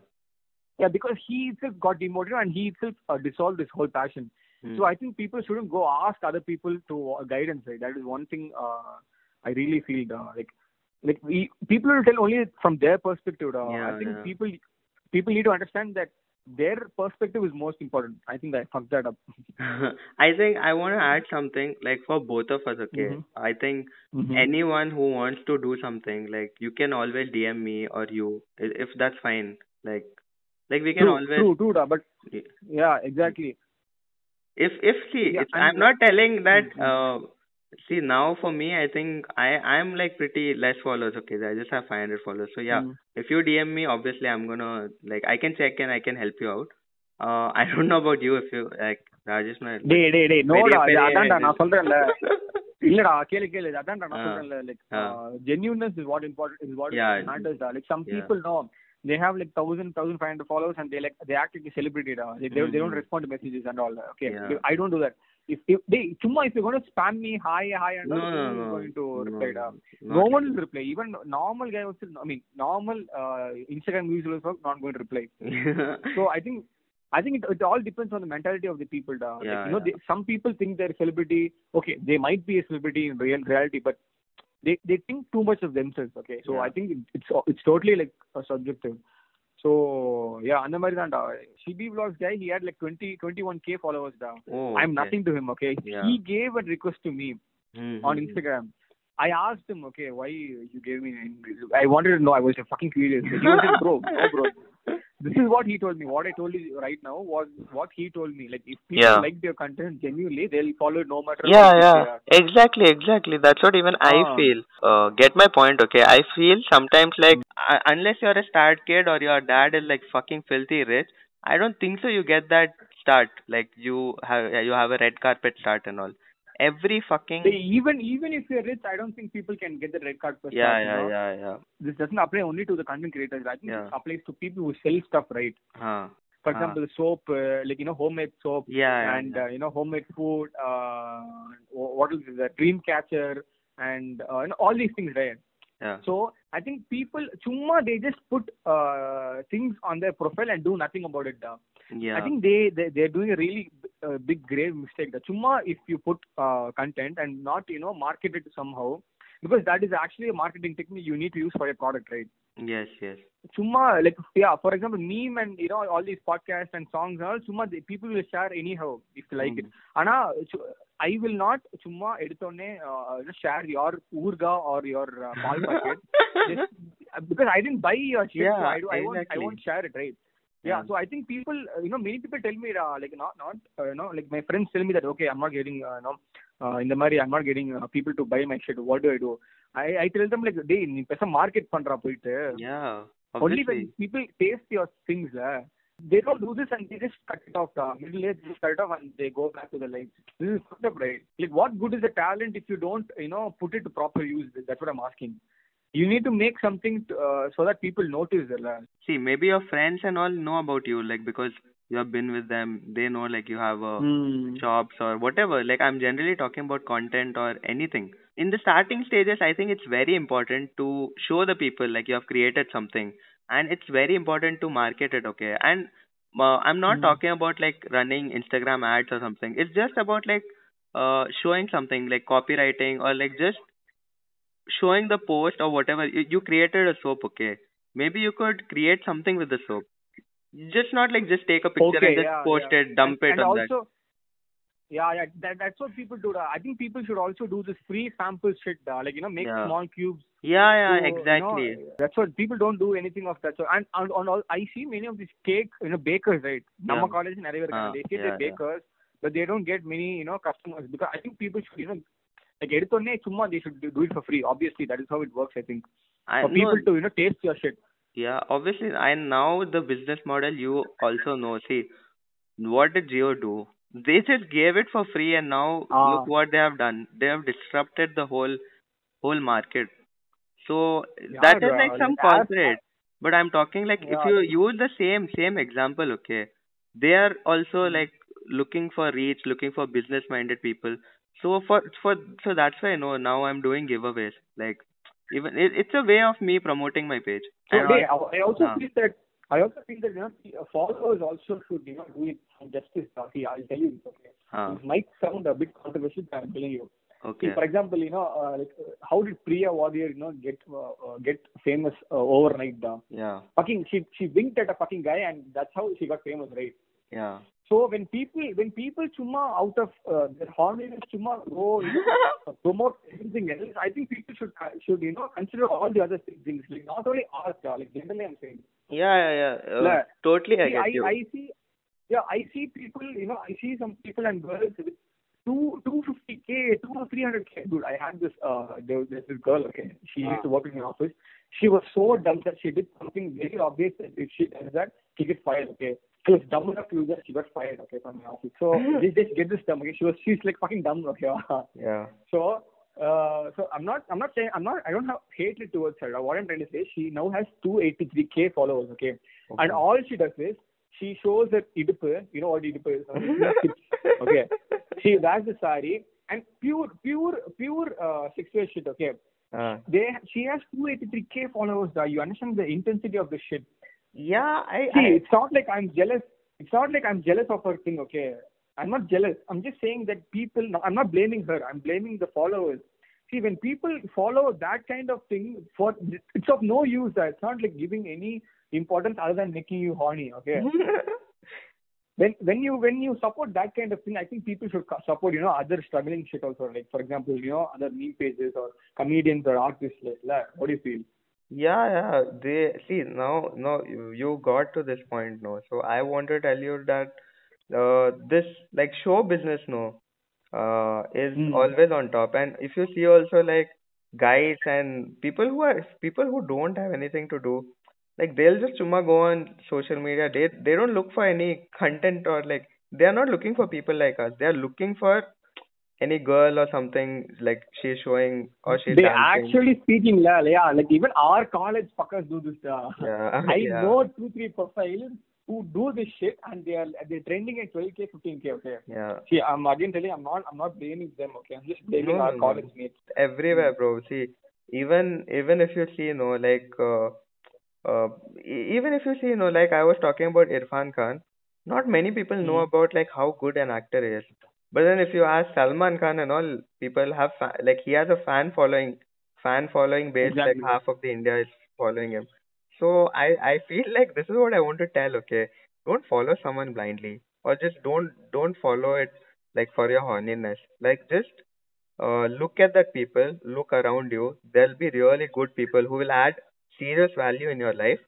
Yeah, because he itself got demotivated and he itself uh, dissolved his whole passion. Hmm. So I think people shouldn't go ask other people to uh, guidance. Right? That is one thing uh, I really feel uh, like like we, people will tell only from their perspective. Uh, Yeah, I think yeah. people people need to understand that their perspective is most important. I think I fucked that up. I think I want to add something like for both of us. Okay, Mhm. I think Mhm. anyone who wants to do something like you can always DM me or you if that's fine. Like like we can True, always true, true, da, but yeah, exactly. if if see Yeah, and- I'm not telling that Mhm. uh see now for me I think I I'm like pretty less followers. Okay, I just have 500 followers. So yeah, Mhm. if you DM me, obviously I'm gonna like I can check and I can help you out. Uh, I don't know about you if you like Rajesh. my- டேய் டேய் டேய் நோடா பெரிய, பெரிய அதான்டா இது. நான் சொல்றேன்ல இல்லடா கேளு கேளு அதான்டா நான் ஆ. சொல்றேன்ல like ah. genuineness is what important is what Yeah. matters da. like some Yeah. people know they have like thousand thousand five hundred followers and they like they act like a celebrity da. They, they, they don't Mhm. respond to messages and all okay Yeah. I don't do that if if they chumma if you're going to spam me hi hi and No, no no, no. going to reply not no one will reply even normal guy also I mean normal uh, Instagram users also not going to reply so I think I think it, it all depends on the mentality of the people. Da. like, you know, yeah. they, some people think they're celebrity. Okay, they might be a celebrity in real reality, but they they think too much of themselves. Okay, so Yeah. I think it, it's it's totally like a subjective. So yeah, அந்த மாதிரி தான் CB vlogs guy he had like 20 21k followers da. Oh, I'm okay. nothing to him. Okay, Yeah. he gave a request to me Mhm. on Instagram. I asked him, okay, why you gave me? I wanted to know. I was fucking curious. He was like, bro, no, bro. This is what he told me. What I told you right now was what he told me. Like, if people Yeah. like your content genuinely, they'll follow it no matter Yeah, what. yeah, they are. exactly, exactly. That's what even I Ah. feel. Uh, get my point, okay? I feel sometimes like uh, unless you're a start kid or your dad is like fucking filthy rich, I don't think so. You get that start like you have you have a red carpet start and all. Every fucking They, even even if you're rich, I don't think people can get the red for yeah, start, you yeah, know. yeah, yeah. This doesn't apply only to the content creators. I think Yeah. it applies to people who sell stuff, right? Huh. For example, soap, uh, like you know, homemade soap. Yeah, yeah, and yeah. Uh, you know homemade food uh, wh- what is the dream catcher and uh, you know, all these things right yeah. so i think people chumma they just put uh, things on their profile and do nothing about it uh. yeah. i think they, they they're doing a really uh, big grave mistake the chumma if you put uh, content and not you know market it somehow because that is actually a marketing technique you need to use for your product right yes, yes. Summa, like yeah, for example, meme and you know all these podcasts and songs and all, Summa, the people will share anyhow if you like it. Ana, I will not சும்மா எடுத்தோடனே share your ஊர்கா are your pal packet because I tend buy your share I I won't share it right yeah so I think people you know many people tell me like not not you know like my friends tell me that okay I'm not getting no இந்த மாதிரி I'm not getting people to buy my shed what to I do I I tell them like டேய் நீ பேச market பண்றா போயிட்டு. Only people taste your திங்ஸ்ல taste your things, uh, they don't do this and they just cut it off. Uh, middle age, just cut it off and they go back to the life. This is fucked up, right? Like, what good is the talent if you don't, you know, put it to proper use? That's what I'm asking. You need to make something to, uh, so that people notice. Uh, See, maybe your friends and all know about you, like because you have been with them. They know like you have a hmm. jobs or whatever. Like I'm generally talking about content or anything. In the starting stages, I think it's very important to show the people like you have created something, and it's very important to market it. Okay, and uh, I'm not Mm. talking about like running Instagram ads or something. It's just about like uh showing something like copywriting or like just showing the post or whatever. You, you created a soap, okay? Maybe you could create something with the soap. Just not like just take a picture Okay, and just yeah, post yeah. it, dump and, it and on also, yeah, yeah, that, that's what people do. I think people should also do this free sample shit. like you know, make yeah. small cubes. Yeah, yeah, to, exactly. You know, that's what people don't do anything of that. So and, and on all, I see many of these cake, you know, bakers, right? Yeah. College in Arivar, ah, they say yeah, they're bakers, but they don't get many, you know, customers because I think people should, you know, like எடுத்தோடனே சும்மா they should do it for free. Obviously, that is how it works. I think I, for people to you know taste your shit. Yeah, obviously, and now the business model you also know. See, what did Jio do? They just gave it for free, and now Ah. look what they have done. They have disrupted the whole whole market. So Yeah, that is like some corporate. But I'm talking like if Yeah. you use the same same example, okay, they are also Hmm. like looking for reach, looking for business minded people. So for for so that's why I know now I'm doing giveaways. Like even it, it's a way of me promoting my page. So And hey, I I also feel that I also feel that you know followers also should you know do it some justice. See, I'll tell you this. Okay, Ah. this might sound a bit controversial, but I'm telling you. See, okay. for example, you know, uh, like uh, how did Priya Varrier, you know, get uh, uh, get famous uh, overnight? Uh, Yeah. fucking, she she winked at a fucking guy, and that's how she got famous, right? Yeah. So when people when people chumma out of uh, their horniness chumma go you know, promote anything else, I think people should should you know consider all the other things, like not only art, uh, like generally I'm saying. Yeah, yeah, yeah. Uh, Yeah. Totally, I See, get I, you. I see, yeah, I see people, you know, I see some people and girls with two, 250k, two or 300k. Dude, I had this, uh, there there's this girl, okay, she used to work in my office. She was so dumb that she did something very obvious that if she does that, she gets fired, okay. She was dumb enough to do that, she got fired, okay, from my office. So, just, just get this dumb, okay. She was, she's like fucking dumb, okay. Yeah. So, uh, so I'm not, I'm not saying, I'm not, I don't have hatred towards her. What I'm trying to say, she now has 283k followers, okay, and all she does is she shows her idupu. You know what idupu is? okay, she wears the sari and pure, pure, pure uh, sexual shit. Okay, Uh, they, she has 283k followers. Uh, you understand the intensity of this shit? yeah, I, See, I it's not like I'm jealous. It's not like I'm jealous of her thing, okay? I'm not jealous. I'm just saying that people, I'm not blaming her. I'm blaming the followers. See, when people follow that kind of thing, for it's of no use. uh, It's not like giving any importance other than making you horny, okay? when when you when you support that kind of thing, I think people should support you know other struggling shit also. Like for example, you know other meme pages or comedians or artists. Like that. What do you feel? Yeah, yeah. They see now, now you, you got to this point, no. So I want to tell you that uh, this like show business, no, uh, is Hmm. always on top. And if you see also like guys and people who are people who don't have anything to do, like they'll just chumma go on social media. They they don't look for any content or like they are not looking for people like us. They are looking for any girl or something like she's showing or she's they dancing. actually speaking, la, yeah, like even our college fuckers do this. Uh, Yeah, I yeah. know two, three profiles who do this shit and they are they're trending at 12k, 15k. Okay. Yeah. See, I'm again telling, I'm not, I'm not blaming them. Okay, I'm just blaming No, our no, college mates. everywhere bro see even even if you see you know like uh, uh, even if you see you know like i was talking about irfan khan not many people know Hmm. about like how good an actor is but then if you ask salman khan and all people have fa- like he has a fan following fan following base Exactly. like half of the india is following him so i i feel like this is what i want to tell okay don't follow someone blindly or just don't don't follow it like for your horniness like just uh, look at the people, look around you. There'll be really good people who will add serious value in your life.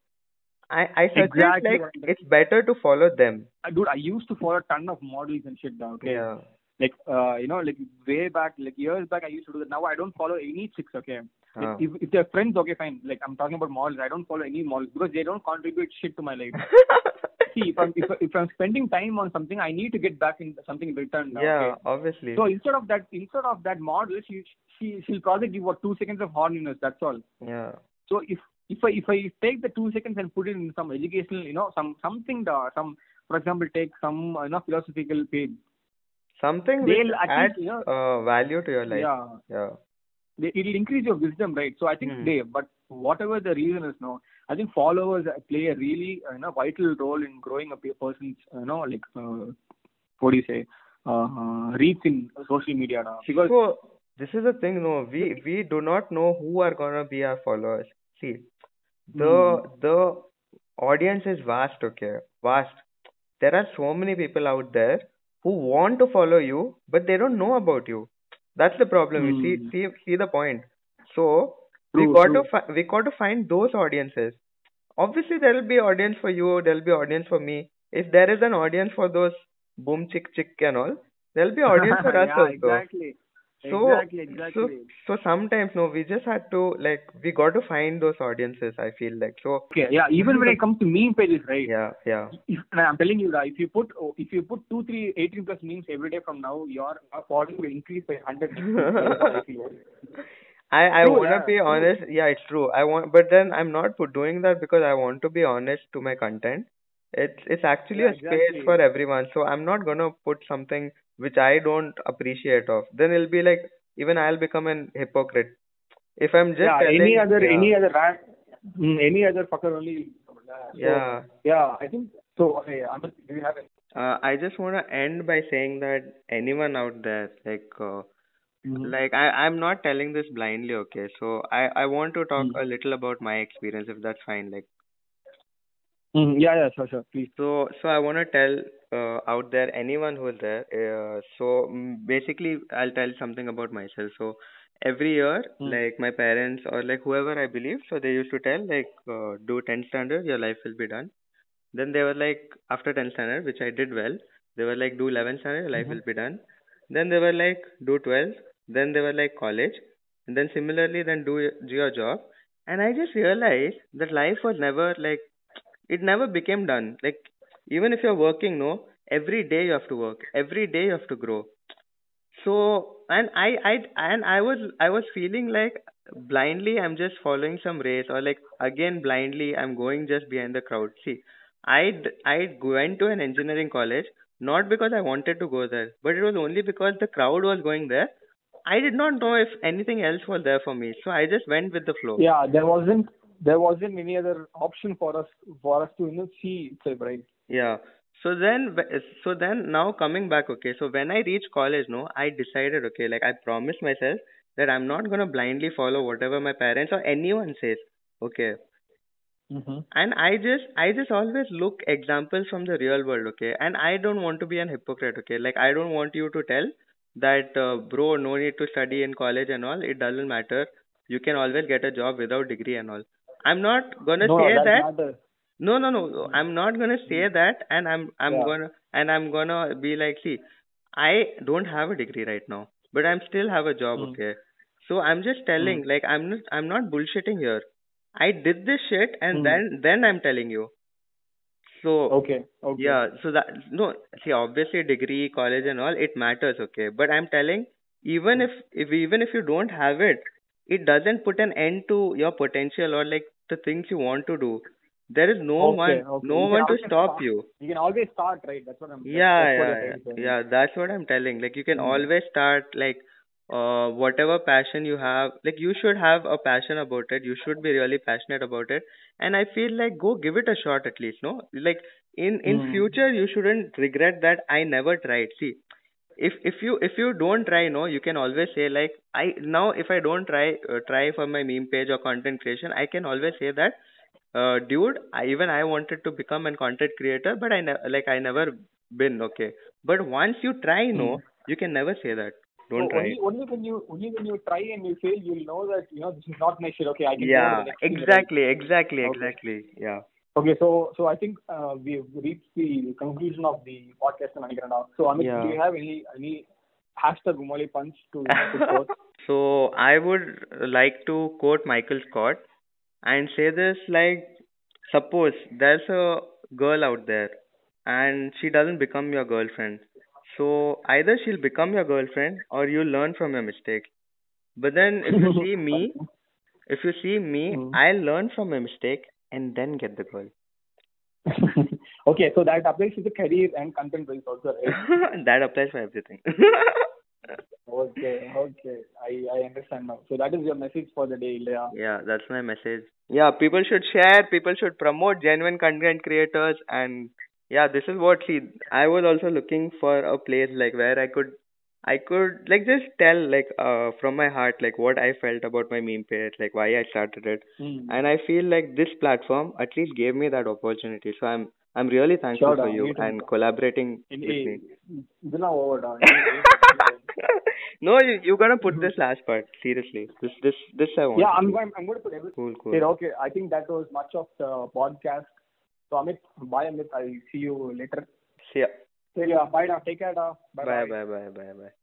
I I suggest Exactly like it's better to follow them. Uh, dude, I used to follow a ton of models and shit now. Okay. Yeah. Like uh, you know, like way back, like years back, I used to do that. Now I don't follow any chicks. Okay. Huh. if if they're friends, okay, fine. Like I'm talking about models, I don't follow any models because they don't contribute shit to my life. See, if I'm if, if I'm spending time on something, I need to get back in something in return. now, yeah, okay? obviously. So instead of that, instead of that model, she she she'll probably give what two seconds of horniness. That's all. yeah. So if if I if I take the two seconds and put it in some educational, you know, some something, uh, some for example, take some uh, you know philosophical page. Something They'll add you know, uh, value to your life. yeah, Yeah. They, it'll increase your wisdom, right? So I think Hmm. they, but whatever the reason is, no, I think followers play a really you know vital role in growing a person's you know like uh, what do you say uh, uh, reach in social media now because So this is the thing, no, we we do not know who are gonna be our followers. See, the Hmm. the audience is vast, okay, vast. There are so many people out there who want to follow you, but they don't know about you. That's the problem. You see, Hmm. see, see the point. So we True, got true. to fi- we got to find those audiences. Obviously, there will be audience for you. There will be audience for me. If there is an audience for those boom chick chick and all, there will be audience for us yeah, also. exactly. So, exactly, so, exactly. so sometimes no, we just had to like we got to find those audiences. I feel like so. okay, yeah. Even when it comes to meme pages, right? Yeah, yeah, If, I'm telling you that if you put if you put two, three, 18 plus memes every day from now, your following will increase by hundred. I I True, wanna yeah, be true. honest. Yeah, it's true. I want, but then I'm not doing that because I want to be honest to my content. It's it's actually Yeah, a space exactly. for everyone. So I'm not gonna put something which I don't appreciate of. Then it'll be like even I'll become an hypocrite. If I'm just yeah, telling, any other yeah, any other ran, mm, any other fucker only. So, yeah. Yeah, I think so. Okay, Amit, do you have it? Uh, I just wanna end by saying that anyone out there, like, uh, like I I'm not telling this blindly, okay? So I I want to talk Mm. a little about my experience, if that's fine. Like, Mm, yeah, yeah, sure, sure, please. so so I wanna tell uh, out there anyone who is there. Uh, so mm, basically, I'll tell something about myself. So every year, Mm. like my parents or like whoever I believe, so they used to tell like, uh, do 10th standard, your life will be done. Then they were like, after 10th standard, which I did well, they were like, do 11th standard, your life Mhm. will be done. Then they were like, do 12th. Then they were like, college. And then similarly, then do your job. And I just realized that life was never like, it never became done. Like, even if you're working, no, every day you have to work. Every day you have to grow. So, and I, I, and I was, I was feeling like blindly I'm just following some race or like again blindly I'm going just behind the crowd. See, i i went to an engineering college not because I wanted to go there, but it was only because the crowd was going there. I did not know if anything else was there for me, so I just went with the flow. Yeah, there wasn't there wasn't any other option for us for us to you know see itself, right? Yeah. So then, so then now coming back, okay. So when I reached college, no, I decided, okay, like I promised myself that I'm not gonna blindly follow whatever my parents or anyone says, okay. Mm-hmm. And I just, I just always look examples from the real world, okay. And I don't want to be an hypocrite, okay. Like I don't want you to tell that, uh, bro, no need to study in college and all. It doesn't matter. You can always get a job without degree and all. I'm not gonna No, say that that. matters. No, no, no. I'm not gonna say that, and I'm I'm Yeah. gonna and I'm gonna be like, see, I don't have a degree right now, but I'm still have a job, Mm. okay? So I'm just telling, like, I'm not I'm not bullshitting here. I did this shit, and Mm. then then I'm telling you. So Okay. Okay. yeah, so that no, see, obviously degree, college, and all it matters, okay. But I'm telling, even if if even if you don't have it, it doesn't put an end to your potential or like the things you want to do. There is no Okay, one, okay. no You one to stop start. you. You can always start, right? That's what I'm. Yeah, that's yeah, yeah, trying to say. yeah. That's what I'm telling. Like you can Mm. always start like uh whatever passion you have. Like you should have a passion about it. You should be really passionate about it. And I feel like go give it a shot at least. No, like in in Mm. future you shouldn't regret that I never tried. See, if if you if you don't try, no, you can always say like I now if I don't try uh, try for my meme page or content creation, I can always say that uh, dude I, even i wanted to become a content creator but i ne- like i never been okay but once you try no hmm. you can never say that don't so try only, only, when you only when you try and you fail you'll know that you know this is not my shit okay i can yeah exactly exactly okay. exactly yeah Okay, so so I think uh, we've reached the conclusion of the podcast in Anagrana. So Amit, yeah. do you have any any hashtag Umali punch to, to quote? so I would like to quote Michael Scott and say this like suppose there's a girl out there and she doesn't become your girlfriend. So either she'll become your girlfriend or you learn from your mistake. But then if you see me, if you see me, Hmm. I'll learn from my mistake and then get the girl. okay, so that applies to the career and content wise also, right? that applies for everything. Okay, okay. I, I understand now. So that is your message for the day, Ilya. Yeah, that's my message. Yeah, people should share, people should promote genuine content creators and yeah, this is what see I was also looking for a place like where I could I could like just tell like uh from my heart like what I felt about my meme page, like why I started it. Hmm. And I feel like this platform at least gave me that opportunity. So I'm I'm really thankful Sure, for you and collaborating In, with me. no, you you gonna put this last part seriously. This this this I want. Yeah, I'm going. I'm going to put everything. Cool, cool. Here, okay, I think that was much of the podcast. So Amit, bye Amit. I'll see you later. See ya. See ya. Bye now. Take care now. Bye bye bye bye bye bye. bye.